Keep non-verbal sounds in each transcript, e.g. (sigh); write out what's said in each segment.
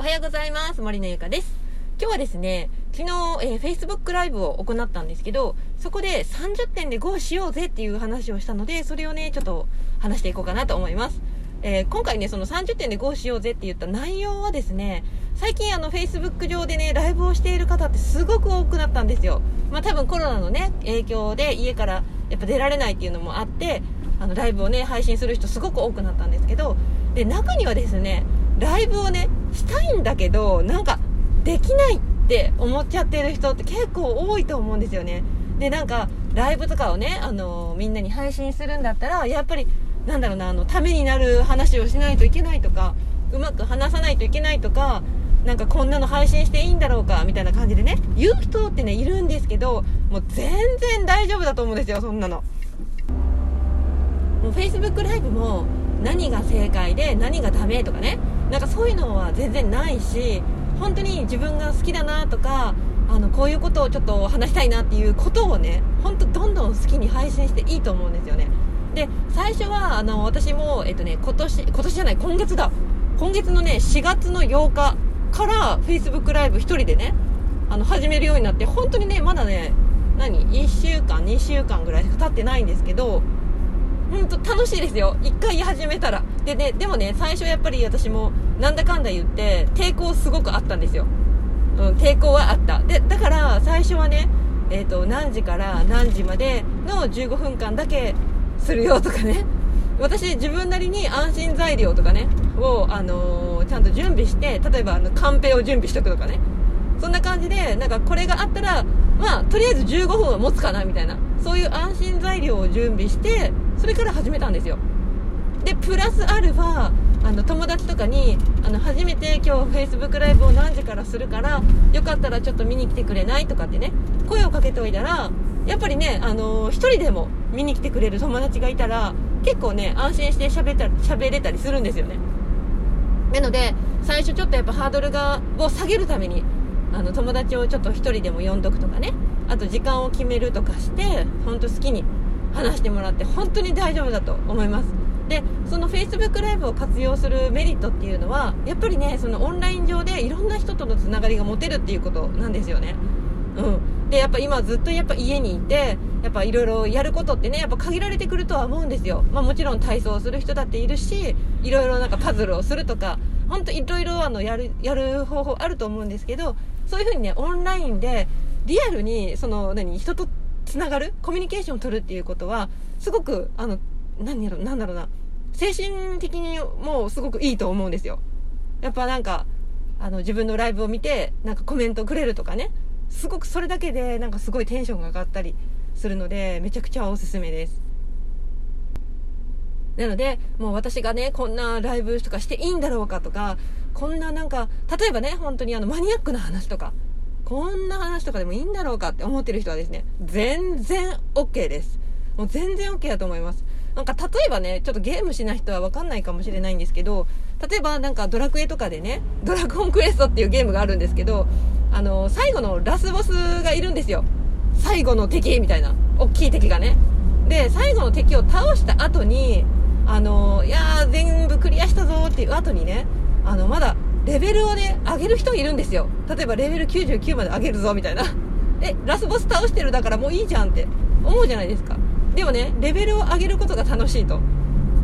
おはようございます。森のゆかです。今日はですね昨日、えー、Facebook ライブを行ったんですけどそこで30点で GO しようぜっていう話をしたのでそれをねちょっと話していこうかなと思います。えー、今回ね、その30点で GO しようぜって言った内容はですね、最近あの Facebook 上でね、ライブをしている方ってすごく多くなったんですよ。まあ多分コロナのね、影響で家からやっぱ出られないっていうのもあって、あのライブをね、配信する人すごく多くなったんですけど、で、中にはですね、ライブをね、したいんだけど、なんか、できないって思っちゃってる人って結構多いと思うんですよね。で、なんか、ライブとかをね、あのー、みんなに配信するんだったら、やっぱり、なんだろうな、あの、ためになる話をしないといけないとか、うまく話さないといけないとか、なんかこんなの配信していいんだろうか、みたいな感じでね、言う人ってね、いるんですけど、もう全然大丈夫だと思うんですよ、そんなの。もう Facebook ライブも、何が正解で何がダメとかねなんかそういうのは全然ないし本当に自分が好きだなとかあのこういうことをちょっと話したいなっていうことをね本当どんどん好きに配信していいと思うんですよね。で最初はあの私も、えっとね、今年今年じゃない今月だ。今月のね4月の8日から Facebook ライブ1人でねあの始めるようになって本当にねまだね何？1週間？2週間ぐらいしか経ってないんですけど本当楽しいですよ。一回始めたら。でねでもね最初やっぱり私もなんだかんだ言って抵抗すごくあったんですよ、うん、抵抗はあった。でだから最初はねえーと、何時から何時までの15分間だけするよとかね。私自分なりに安心材料とかねを、あのー、ちゃんと準備して例えばあのカンペを準備しとくとかね。そんな感じでなんかこれがあったらまあとりあえず15分は持つかなみたいな。そういう安心材料を準備してそれから始めたんですよ。でプラスアルファあの友達とかにあの初めて今日 Facebook ライブを何時からするからよかったらちょっと見に来てくれないとかってね声をかけておいたらやっぱりね、あのー、1人でも見に来てくれる友達がいたら結構ね安心して喋った喋れたりするんですよね。なので最初ちょっとやっぱハードルがを下げるためにあの友達をちょっと1人でも呼んどくとかねあと時間を決めるとかして本当好きに話してもらって本当に大丈夫だと思います。でその Facebook ライブを活用するメリットっていうのはやっぱりねそのオンライン上でいろんな人とのつながりが持てるっていうことなんですよね。うん。でやっぱ今ずっとやっぱ家にいてやっぱいろいろやることってねやっぱ限られてくるとは思うんですよ。まあもちろん体操をする人だっているしいろいろなんかパズルをするとか本当いろいろあのやるやる方法あると思うんですけどそういうふうにねオンラインでリアルにその何人とつながるコミュニケーションを取るっていうことはすごくあの何やろなんだろうな。精神的にもすごくいいと思うんですよ。やっぱなんかあの自分のライブを見てなんかコメントくれるとかね。すごくそれだけでなんかすごいテンションが上がったりするのでめちゃくちゃおすすめです。なのでもう私がねこんなライブとかしていいんだろうかとかこんななんか例えばね本当にあのマニアックな話とかこんな話とかでもいいんだろうかって思ってる人はですね、全然 OK です。もう全然 OK だと思います。なんか例えばね、ちょっとゲームしない人はわかんないかもしれないんですけど、例えばなんかドラクエとかでね、ドラゴンクエストっていうゲームがあるんですけど、あの、最後のラスボスがいるんですよ。最後の敵みたいな。大きい敵がね。で、最後の敵を倒した後に、あの、いやー全部クリアしたぞーっていう後にね、あの、まだレベルをね、上げる人いるんですよ。例えばレベル99まで上げるぞ、みたいな。(laughs) え、ラスボス倒してるだからもういいじゃんって思うじゃないですか。でもね、レベルを上げることが楽しいと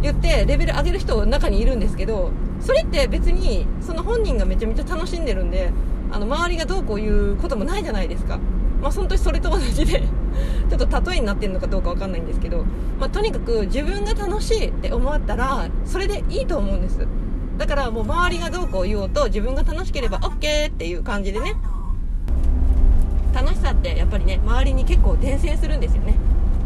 言って、レベル上げる人中にいるんですけど、それって別に、その本人がめちゃめちゃ楽しんでるんで、あの、周りがどうこう言うこともないじゃないですか。まあ、本当にそれと同じで (laughs) ちょっと例えになってるのかどうかわかんないんですけど、まあ、とにかく自分が楽しいって思ったら、それでいいと思うんです。だからもう周りがどうこう言おうと自分が楽しければ OK っていう感じでね。楽しさってやっぱりね周りに結構伝染するんですよね、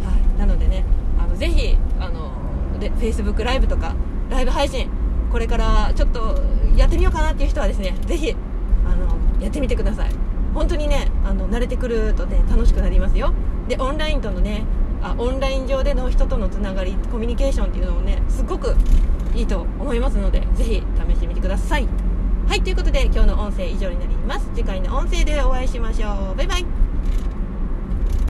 はい、なのでねあのぜひあので Facebook ライブとかライブ配信これからちょっとやってみようかなっていう人はですねぜひあのやってみてください。本当にねあの慣れてくるとね楽しくなりますよ。でオンラインとのねあオンライン上での人とのつながりコミュニケーションっていうのもねすごくいいと思いますのでぜひ試してみてください。はいということで今日の音声以上になります。次回の音声でお会いしましょう。バイバイ。